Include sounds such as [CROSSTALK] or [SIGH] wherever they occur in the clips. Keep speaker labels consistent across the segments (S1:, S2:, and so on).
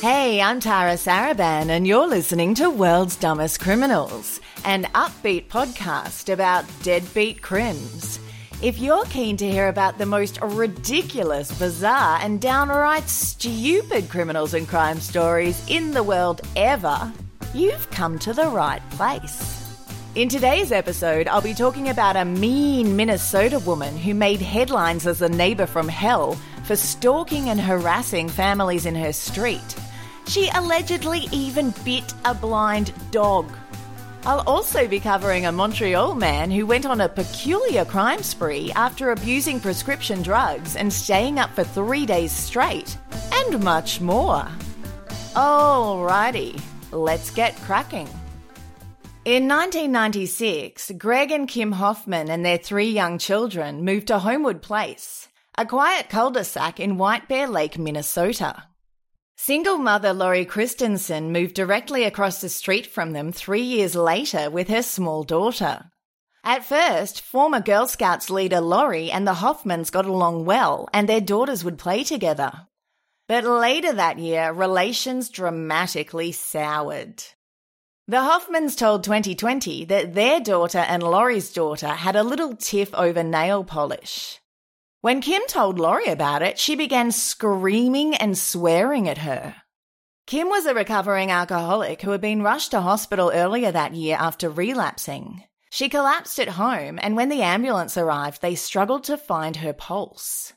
S1: Hey, I'm Tara Saraban, and you're listening to World's Dumbest Criminals, an upbeat podcast about deadbeat crims. If you're keen to hear about the most ridiculous, bizarre, and downright stupid criminals and crime stories in the world ever, you've come to the right place. In today's episode, I'll be talking about a mean Minnesota woman who made headlines as the neighbor from hell for stalking and harassing families in her street. She allegedly even bit a blind dog. I'll also be covering a Montreal man who went on a peculiar crime spree after abusing prescription drugs and staying up for three days straight, and much more. Alrighty, let's get cracking. In 1996, Greg and Kim Hoffman and their three young children moved to Homewood Place, a quiet cul de sac in White Bear Lake, Minnesota. Single mother Lori Christensen moved directly across the street from them three years later with her small daughter. At first, former Girl Scouts leader Lori and the Hoffmans got along well and their daughters would play together. But later that year, relations dramatically soured. The Hoffmans told 2020 that their daughter and Lori's daughter had a little tiff over nail polish. When Kim told Lori about it, she began screaming and swearing at her. Kim was a recovering alcoholic who had been rushed to hospital earlier that year after relapsing. She collapsed at home, and when the ambulance arrived, they struggled to find her pulse.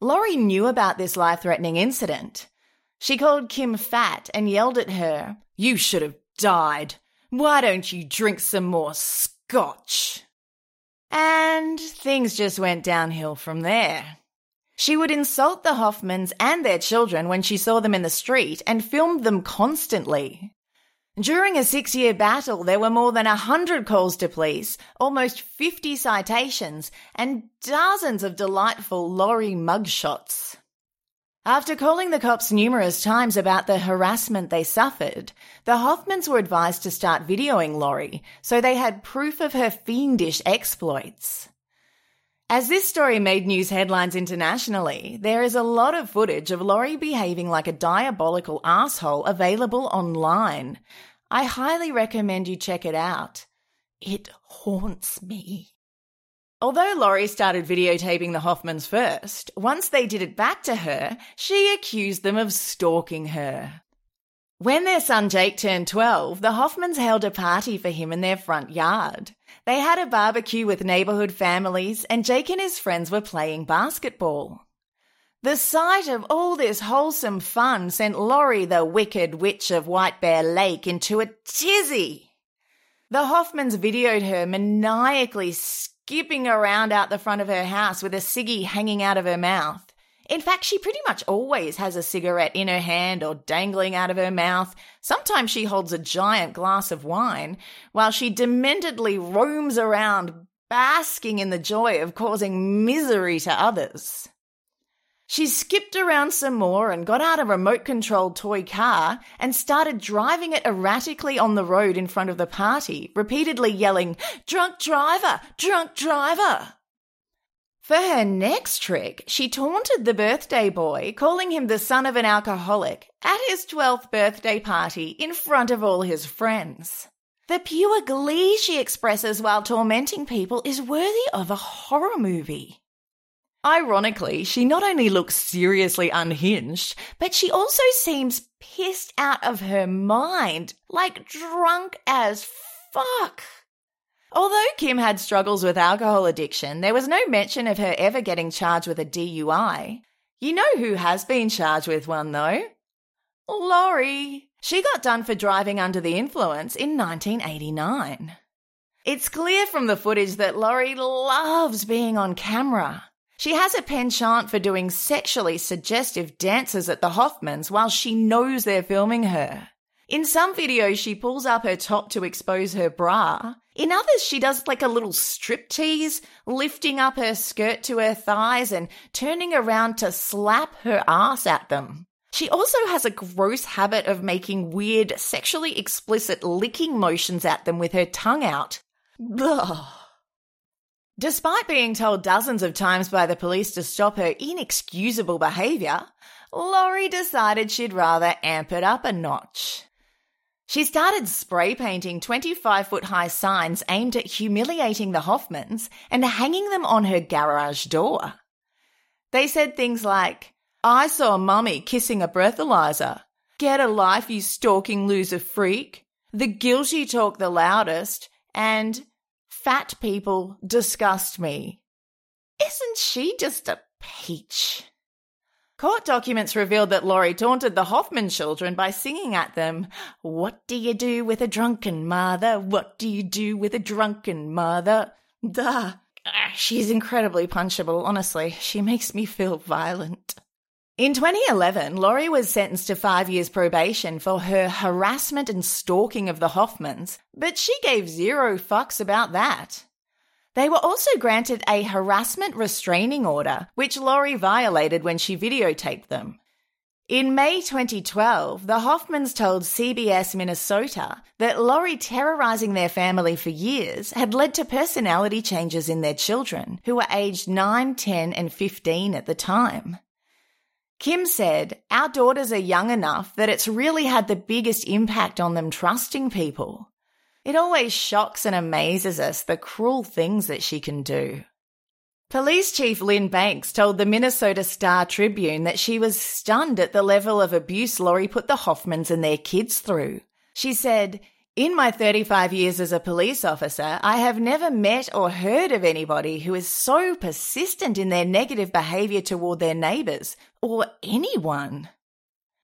S1: Lori knew about this life threatening incident. She called Kim fat and yelled at her, You should have died. Why don't you drink some more scotch? And things just went downhill from there. She would insult the Hoffmans and their children when she saw them in the street and filmed them constantly. During a six year battle, there were more than a hundred calls to police, almost 50 citations, and dozens of delightful Lori mugshots. After calling the cops numerous times about the harassment they suffered, the Hoffmans were advised to start videoing Lori so they had proof of her fiendish exploits. As this story made news headlines internationally, there is a lot of footage of Lori behaving like a diabolical asshole available online. I highly recommend you check it out. It haunts me. Although Lori started videotaping the Hoffmans first, once they did it back to her, she accused them of stalking her. When their son Jake turned 12, the Hoffmans held a party for him in their front yard. They had a barbecue with neighborhood families, and Jake and his friends were playing basketball. The sight of all this wholesome fun sent Lori, the wicked witch of White Bear Lake, into a tizzy. The Hoffmans videoed her maniacally skipping around out the front of her house with a ciggy hanging out of her mouth. In fact, she pretty much always has a cigarette in her hand or dangling out of her mouth. Sometimes she holds a giant glass of wine while she dementedly roams around basking in the joy of causing misery to others. She skipped around some more and got out a remote controlled toy car and started driving it erratically on the road in front of the party, repeatedly yelling, Drunk driver! Drunk driver! For her next trick, she taunted the birthday boy, calling him the son of an alcoholic, at his 12th birthday party in front of all his friends. The pure glee she expresses while tormenting people is worthy of a horror movie. Ironically, she not only looks seriously unhinged, but she also seems pissed out of her mind, like drunk as fuck. Although Kim had struggles with alcohol addiction, there was no mention of her ever getting charged with a DUI. You know who has been charged with one, though? Lori. She got done for driving under the influence in 1989. It's clear from the footage that Lori loves being on camera. She has a penchant for doing sexually suggestive dances at the Hoffmans while she knows they're filming her. In some videos, she pulls up her top to expose her bra. In others, she does like a little striptease, lifting up her skirt to her thighs and turning around to slap her ass at them. She also has a gross habit of making weird, sexually explicit licking motions at them with her tongue out. Ugh. Despite being told dozens of times by the police to stop her inexcusable behaviour, Lori decided she'd rather amp it up a notch. She started spray painting 25 foot high signs aimed at humiliating the Hoffmans and hanging them on her garage door. They said things like, I saw mummy kissing a breathalyzer. Get a life, you stalking loser freak. The guilty talk the loudest. And fat people disgust me. Isn't she just a peach? Court documents revealed that Lori taunted the Hoffman children by singing at them, What do you do with a drunken mother? What do you do with a drunken mother? Duh. Ah, she's incredibly punchable, honestly. She makes me feel violent. In 2011, Lori was sentenced to five years probation for her harassment and stalking of the Hoffmans, but she gave zero fucks about that. They were also granted a harassment restraining order, which Lori violated when she videotaped them. In May 2012, the Hoffmans told CBS Minnesota that Lori terrorizing their family for years had led to personality changes in their children, who were aged 9, 10, and 15 at the time. Kim said, Our daughters are young enough that it's really had the biggest impact on them trusting people. It always shocks and amazes us the cruel things that she can do. Police Chief Lynn Banks told the Minnesota Star Tribune that she was stunned at the level of abuse Lori put the Hoffmans and their kids through. She said, in my 35 years as a police officer, I have never met or heard of anybody who is so persistent in their negative behaviour toward their neighbours or anyone.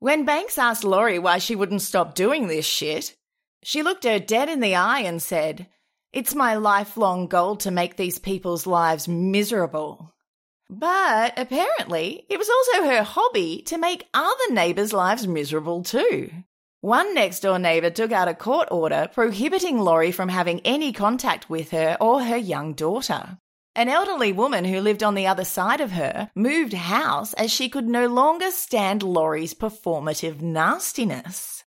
S1: When Banks asked Lori why she wouldn't stop doing this shit, she looked her dead in the eye and said, It's my lifelong goal to make these people's lives miserable. But apparently, it was also her hobby to make other neighbours' lives miserable too. One next door neighbour took out a court order prohibiting Lori from having any contact with her or her young daughter. An elderly woman who lived on the other side of her moved house as she could no longer stand Lori's performative nastiness.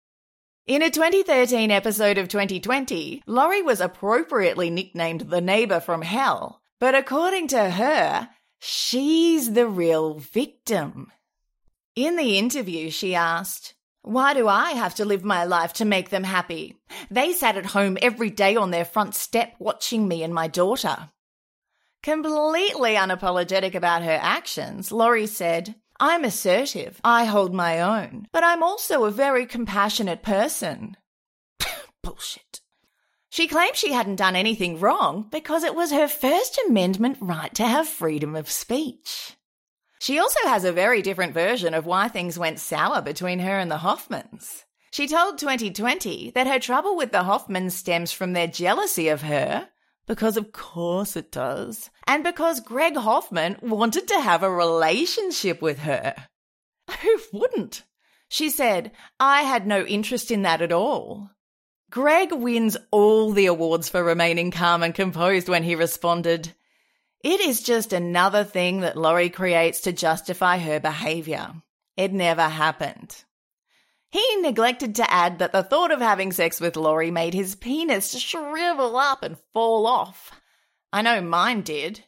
S1: In a 2013 episode of 2020, Lori was appropriately nicknamed the neighbour from hell, but according to her, she's the real victim. In the interview, she asked, why do I have to live my life to make them happy? They sat at home every day on their front step watching me and my daughter. Completely unapologetic about her actions, Lori said, I'm assertive, I hold my own, but I'm also a very compassionate person. [LAUGHS] Bullshit. She claimed she hadn't done anything wrong because it was her First Amendment right to have freedom of speech. She also has a very different version of why things went sour between her and the Hoffmans. She told 2020 that her trouble with the Hoffmans stems from their jealousy of her, because of course it does, and because Greg Hoffman wanted to have a relationship with her. [LAUGHS] Who wouldn't? She said, I had no interest in that at all. Greg wins all the awards for remaining calm and composed when he responded, it is just another thing that Lori creates to justify her behaviour. It never happened. He neglected to add that the thought of having sex with Lori made his penis shrivel up and fall off. I know mine did.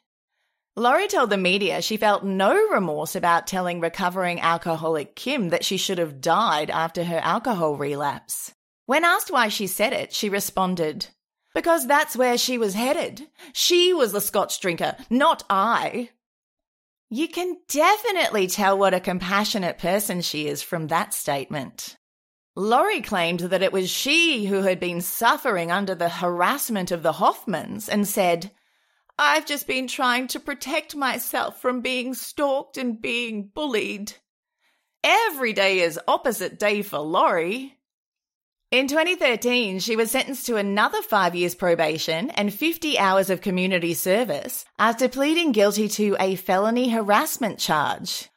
S1: Lori told the media she felt no remorse about telling recovering alcoholic Kim that she should have died after her alcohol relapse. When asked why she said it, she responded, because that's where she was headed. She was the scotch drinker, not I. You can definitely tell what a compassionate person she is from that statement. Lori claimed that it was she who had been suffering under the harassment of the Hoffmans and said, I've just been trying to protect myself from being stalked and being bullied. Every day is opposite day for Lori. In 2013, she was sentenced to another five years probation and 50 hours of community service after pleading guilty to a felony harassment charge.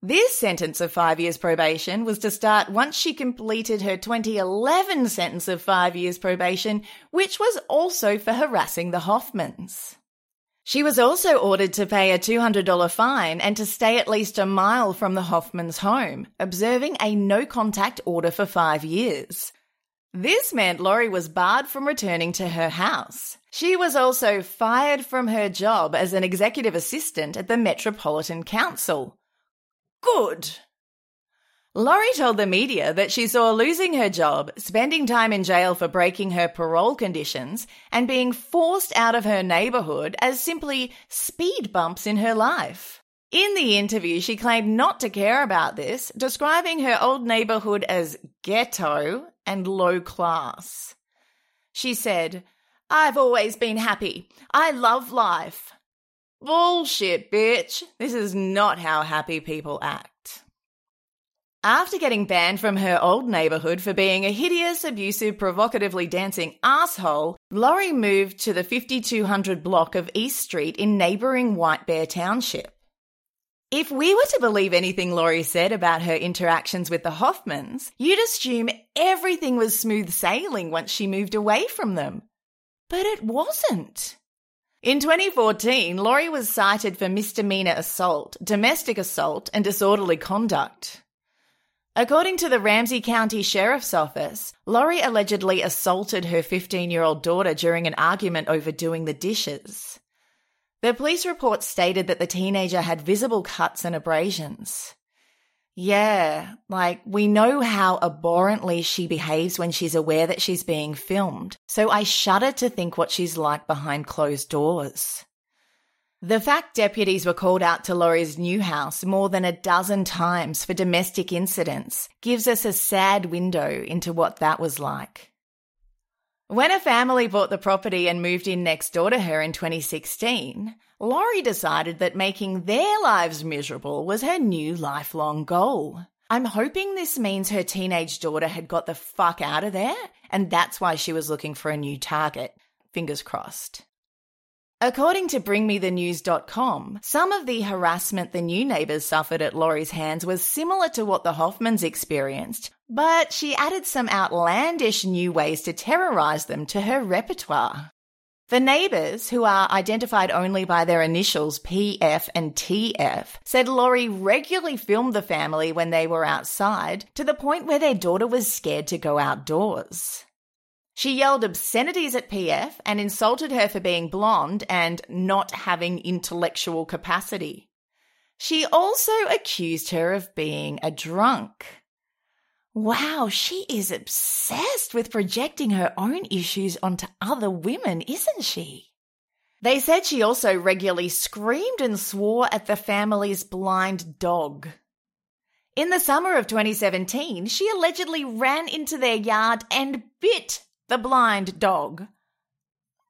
S1: This sentence of five years probation was to start once she completed her 2011 sentence of five years probation, which was also for harassing the Hoffmans. She was also ordered to pay a $200 fine and to stay at least a mile from the Hoffmans' home, observing a no contact order for five years. This meant Lori was barred from returning to her house. She was also fired from her job as an executive assistant at the Metropolitan Council. Good. Lori told the media that she saw losing her job, spending time in jail for breaking her parole conditions, and being forced out of her neighborhood as simply speed bumps in her life. In the interview, she claimed not to care about this, describing her old neighborhood as ghetto and low class. She said, I've always been happy. I love life. Bullshit, bitch. This is not how happy people act. After getting banned from her old neighborhood for being a hideous, abusive, provocatively dancing asshole, Lori moved to the 5200 block of East Street in neighboring White Bear Township. If we were to believe anything Lori said about her interactions with the Hoffmans, you'd assume everything was smooth sailing once she moved away from them. But it wasn't. In 2014, Lori was cited for misdemeanor assault, domestic assault, and disorderly conduct. According to the Ramsey County Sheriff's Office, Lori allegedly assaulted her 15 year old daughter during an argument over doing the dishes. The police report stated that the teenager had visible cuts and abrasions. Yeah, like we know how abhorrently she behaves when she's aware that she's being filmed, so I shudder to think what she's like behind closed doors. The fact deputies were called out to Lori's new house more than a dozen times for domestic incidents gives us a sad window into what that was like. When a family bought the property and moved in next door to her in 2016, Lori decided that making their lives miserable was her new lifelong goal. I'm hoping this means her teenage daughter had got the fuck out of there, and that's why she was looking for a new target. Fingers crossed. According to BringMeTheNews.com, some of the harassment the new neighbours suffered at Lori's hands was similar to what the Hoffmans experienced, but she added some outlandish new ways to terrorise them to her repertoire. The neighbours, who are identified only by their initials PF and TF, said Lori regularly filmed the family when they were outside to the point where their daughter was scared to go outdoors. She yelled obscenities at PF and insulted her for being blonde and not having intellectual capacity. She also accused her of being a drunk. Wow, she is obsessed with projecting her own issues onto other women, isn't she? They said she also regularly screamed and swore at the family's blind dog. In the summer of 2017, she allegedly ran into their yard and bit the blind dog.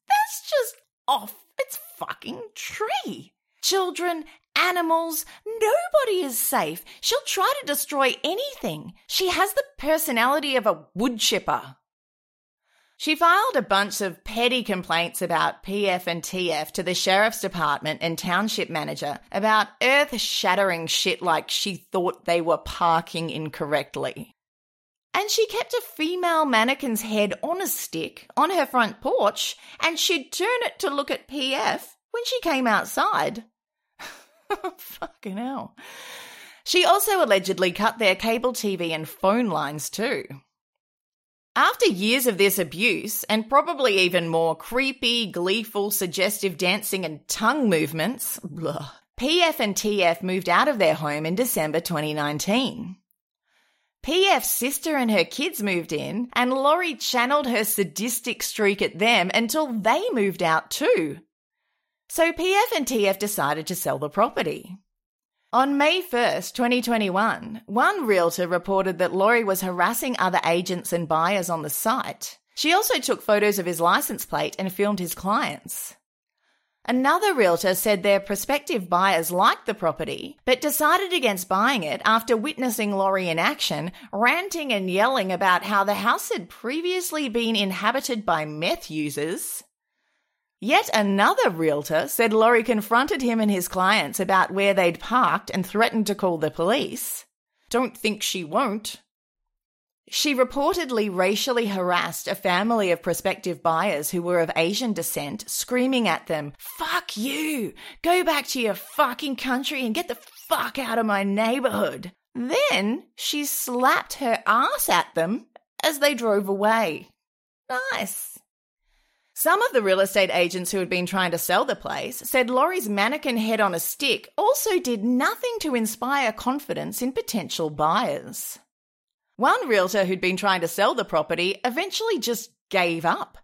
S1: That's just off its fucking tree. Children animals. Nobody is safe. She'll try to destroy anything. She has the personality of a wood chipper. She filed a bunch of petty complaints about PF and TF to the sheriff's department and township manager about earth shattering shit like she thought they were parking incorrectly. And she kept a female mannequin's head on a stick on her front porch and she'd turn it to look at PF when she came outside. [LAUGHS] Fucking hell. She also allegedly cut their cable TV and phone lines too. After years of this abuse, and probably even more creepy, gleeful, suggestive dancing and tongue movements, blah, PF and TF moved out of their home in December 2019. PF's sister and her kids moved in, and Lori channeled her sadistic streak at them until they moved out too. So PF and TF decided to sell the property. On May 1st, 2021, one realtor reported that Lori was harassing other agents and buyers on the site. She also took photos of his license plate and filmed his clients. Another realtor said their prospective buyers liked the property, but decided against buying it after witnessing Lori in action, ranting and yelling about how the house had previously been inhabited by meth users. Yet another realtor said Lori confronted him and his clients about where they'd parked and threatened to call the police. Don't think she won't. She reportedly racially harassed a family of prospective buyers who were of Asian descent, screaming at them, Fuck you! Go back to your fucking country and get the fuck out of my neighborhood. Then she slapped her ass at them as they drove away. Nice. Some of the real estate agents who had been trying to sell the place said Lori's mannequin head on a stick also did nothing to inspire confidence in potential buyers. One realtor who'd been trying to sell the property eventually just gave up.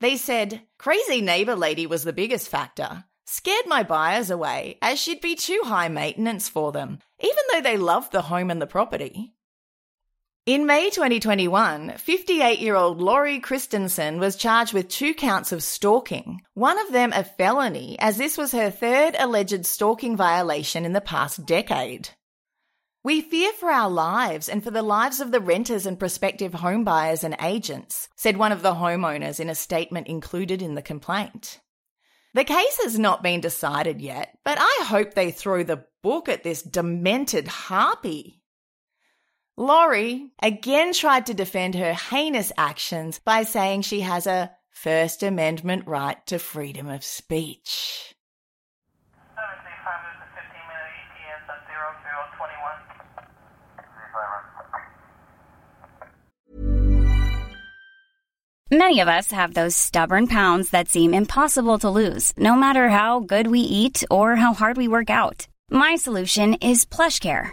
S1: They said, Crazy neighbour lady was the biggest factor. Scared my buyers away, as she'd be too high maintenance for them, even though they loved the home and the property. In May 2021, 58 year old Lori Christensen was charged with two counts of stalking, one of them a felony, as this was her third alleged stalking violation in the past decade. We fear for our lives and for the lives of the renters and prospective homebuyers and agents, said one of the homeowners in a statement included in the complaint. The case has not been decided yet, but I hope they throw the book at this demented harpy. Lori again tried to defend her heinous actions by saying she has a First Amendment right to freedom of speech.
S2: Many of us have those stubborn pounds that seem impossible to lose, no matter how good we eat or how hard we work out. My solution is PlushCare.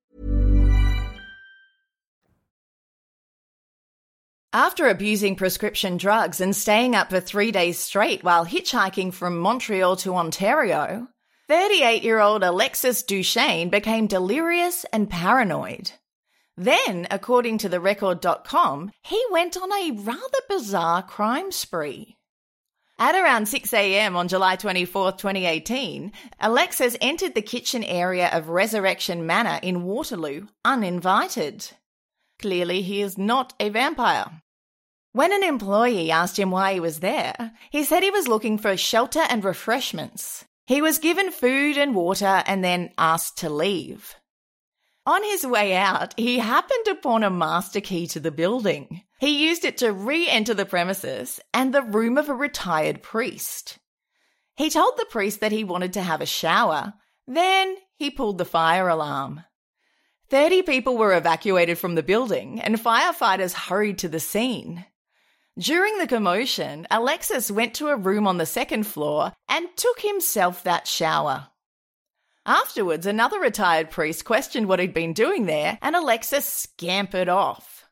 S1: After abusing prescription drugs and staying up for three days straight while hitchhiking from Montreal to Ontario, 38 year old Alexis Duchesne became delirious and paranoid. Then, according to therecord.com, he went on a rather bizarre crime spree. At around 6 a.m. on July 24, 2018, Alexis entered the kitchen area of Resurrection Manor in Waterloo uninvited. Clearly, he is not a vampire. When an employee asked him why he was there, he said he was looking for shelter and refreshments. He was given food and water and then asked to leave. On his way out, he happened upon a master key to the building. He used it to re enter the premises and the room of a retired priest. He told the priest that he wanted to have a shower. Then he pulled the fire alarm. 30 people were evacuated from the building and firefighters hurried to the scene. During the commotion, Alexis went to a room on the second floor and took himself that shower. Afterwards, another retired priest questioned what he'd been doing there, and Alexis scampered off.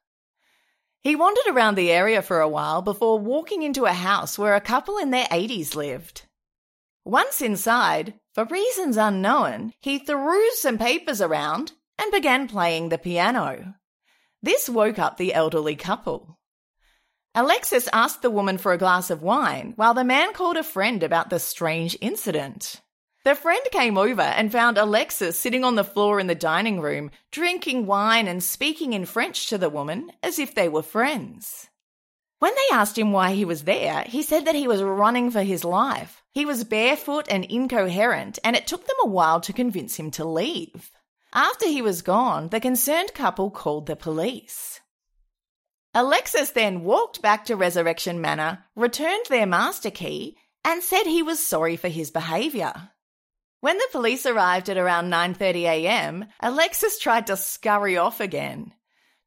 S1: He wandered around the area for a while before walking into a house where a couple in their 80s lived. Once inside, for reasons unknown, he threw some papers around and began playing the piano. This woke up the elderly couple. Alexis asked the woman for a glass of wine while the man called a friend about the strange incident. The friend came over and found Alexis sitting on the floor in the dining room, drinking wine and speaking in French to the woman as if they were friends. When they asked him why he was there, he said that he was running for his life. He was barefoot and incoherent, and it took them a while to convince him to leave. After he was gone, the concerned couple called the police. Alexis then walked back to Resurrection Manor, returned their master key, and said he was sorry for his behaviour. When the police arrived at around 9:30 a.m., Alexis tried to scurry off again.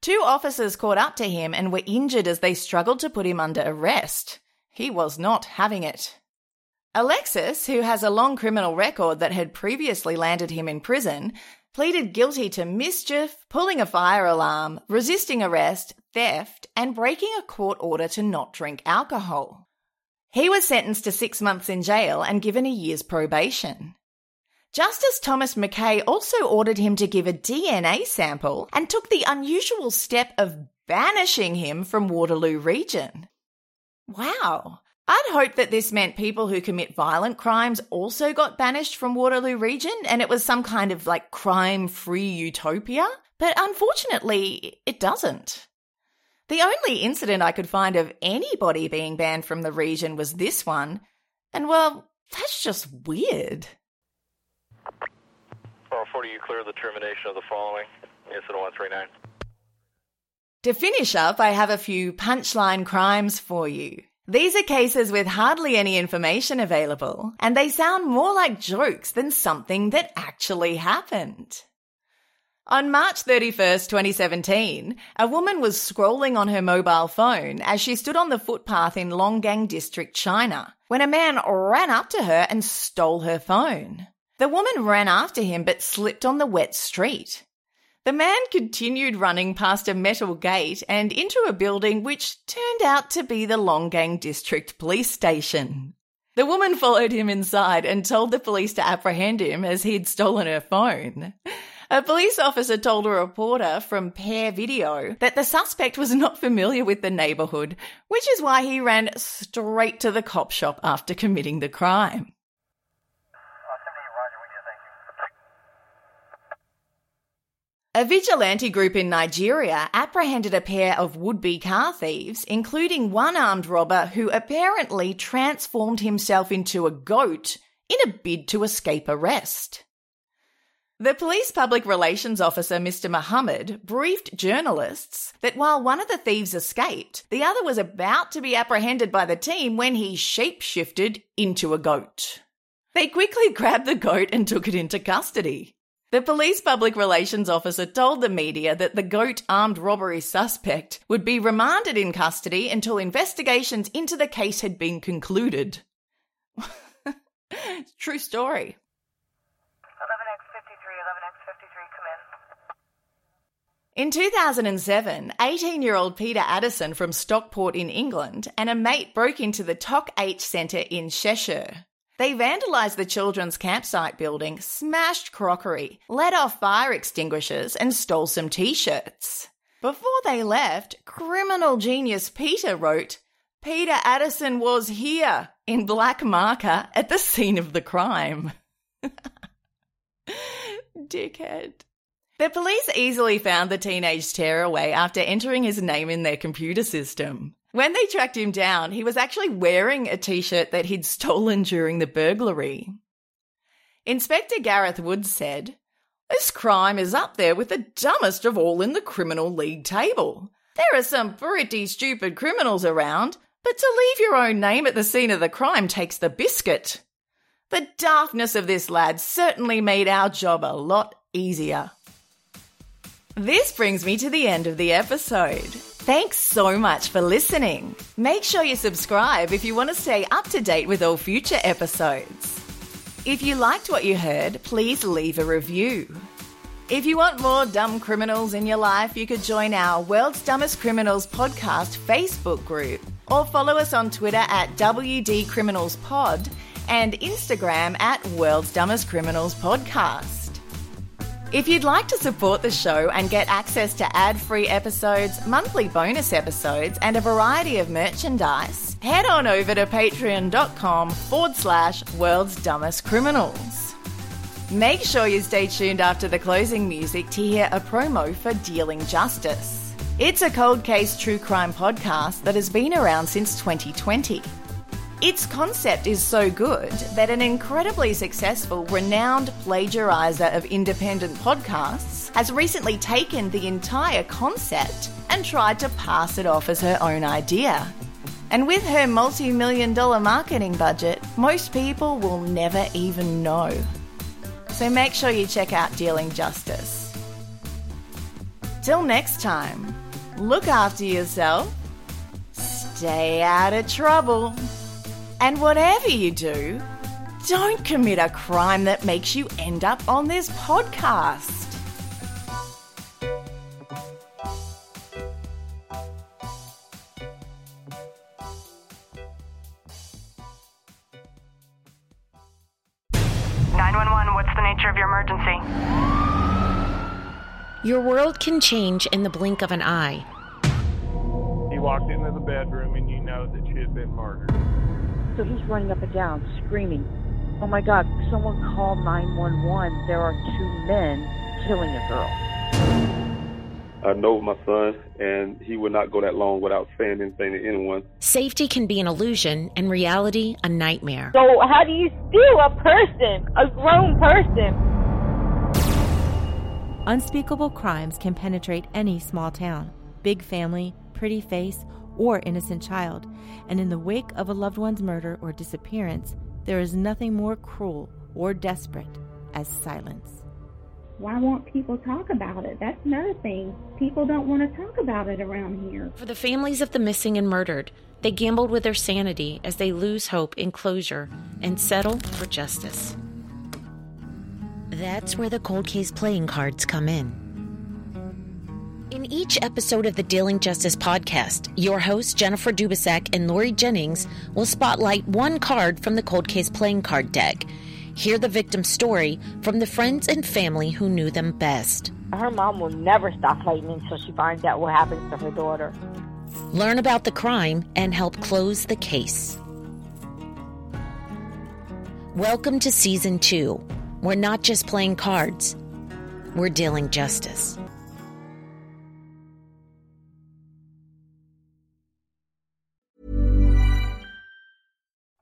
S1: Two officers caught up to him and were injured as they struggled to put him under arrest. He was not having it. Alexis, who has a long criminal record that had previously landed him in prison, pleaded guilty to mischief, pulling a fire alarm, resisting arrest, theft, and breaking a court order to not drink alcohol. He was sentenced to six months in jail and given a year's probation. Justice Thomas McKay also ordered him to give a DNA sample and took the unusual step of banishing him from Waterloo Region. Wow. I'd hoped that this meant people who commit violent crimes also got banished from Waterloo Region and it was some kind of like crime free utopia, but unfortunately, it doesn't. The only incident I could find of anybody being banned from the region was this one, and well, that's just weird.
S3: 40, you clear the termination of the following. Incident 139.
S1: To finish up, I have a few punchline crimes for you. These are cases with hardly any information available, and they sound more like jokes than something that actually happened. On March 31st, 2017, a woman was scrolling on her mobile phone as she stood on the footpath in Longgang District, China, when a man ran up to her and stole her phone. The woman ran after him but slipped on the wet street. The man continued running past a metal gate and into a building which turned out to be the Longgang District Police Station. The woman followed him inside and told the police to apprehend him as he'd stolen her phone. A police officer told a reporter from Pear Video that the suspect was not familiar with the neighbourhood, which is why he ran straight to the cop shop after committing the crime. A vigilante group in Nigeria apprehended a pair of would be car thieves, including one armed robber who apparently transformed himself into a goat in a bid to escape arrest. The police public relations officer, Mr. Muhammad, briefed journalists that while one of the thieves escaped, the other was about to be apprehended by the team when he shapeshifted into a goat. They quickly [LAUGHS] grabbed the goat and took it into custody. The police public relations officer told the media that the goat armed robbery suspect would be remanded in custody until investigations into the case had been concluded. [LAUGHS] True story.
S4: 11X53, 11X53, come in.
S1: In 2007, 18 year old Peter Addison from Stockport in England and a mate broke into the TOC H Centre in Cheshire. They vandalised the children's campsite building, smashed crockery, let off fire extinguishers, and stole some t shirts. Before they left, criminal genius Peter wrote, Peter Addison was here in black marker at the scene of the crime. [LAUGHS] Dickhead. The police easily found the teenage tearaway after entering his name in their computer system. When they tracked him down, he was actually wearing a t shirt that he'd stolen during the burglary. Inspector Gareth Woods said, This crime is up there with the dumbest of all in the criminal league table. There are some pretty stupid criminals around, but to leave your own name at the scene of the crime takes the biscuit. The daftness of this lad certainly made our job a lot easier. This brings me to the end of the episode. Thanks so much for listening. Make sure you subscribe if you want to stay up to date with all future episodes. If you liked what you heard, please leave a review. If you want more dumb criminals in your life, you could join our World's Dumbest Criminals podcast Facebook group or follow us on Twitter at WD Criminals Pod and Instagram at World's Dumbest Criminals Podcast. If you'd like to support the show and get access to ad free episodes, monthly bonus episodes, and a variety of merchandise, head on over to patreon.com forward slash world's dumbest criminals. Make sure you stay tuned after the closing music to hear a promo for Dealing Justice. It's a cold case true crime podcast that has been around since 2020. Its concept is so good that an incredibly successful, renowned plagiarizer of independent podcasts has recently taken the entire concept and tried to pass it off as her own idea. And with her multi million dollar marketing budget, most people will never even know. So make sure you check out Dealing Justice. Till next time, look after yourself, stay out of trouble. And whatever you do, don't commit a crime that makes you end up on this podcast.
S5: Your world can change in the blink of an eye.
S6: He walked into the bedroom and you know that she had been murdered.
S7: So he's running up and down, screaming, Oh my God, someone call 911. There are two men killing a girl.
S8: I know my son, and he would not go that long without saying anything to anyone.
S5: Safety can be an illusion and reality a nightmare.
S9: So, how do you steal a person, a grown person?
S10: Unspeakable crimes can penetrate any small town, big family, pretty face, or innocent child, and in the wake of a loved one's murder or disappearance, there is nothing more cruel or desperate as silence.
S11: Why won't people talk about it? That's another thing. People don't want to talk about it around here.
S5: For the families of the missing and murdered, they gambled with their sanity as they lose hope in closure and settle for justice. That's where the cold case playing cards come in. In each episode of the Dealing Justice podcast, your hosts Jennifer Dubisak and Lori Jennings will spotlight one card from the cold case playing card deck. Hear the victim's story from the friends and family who knew them best.
S9: Her mom will never stop fighting until she finds out what happens to her daughter.
S5: Learn about the crime and help close the case. Welcome to season two. We're not just playing cards, we're dealing justice.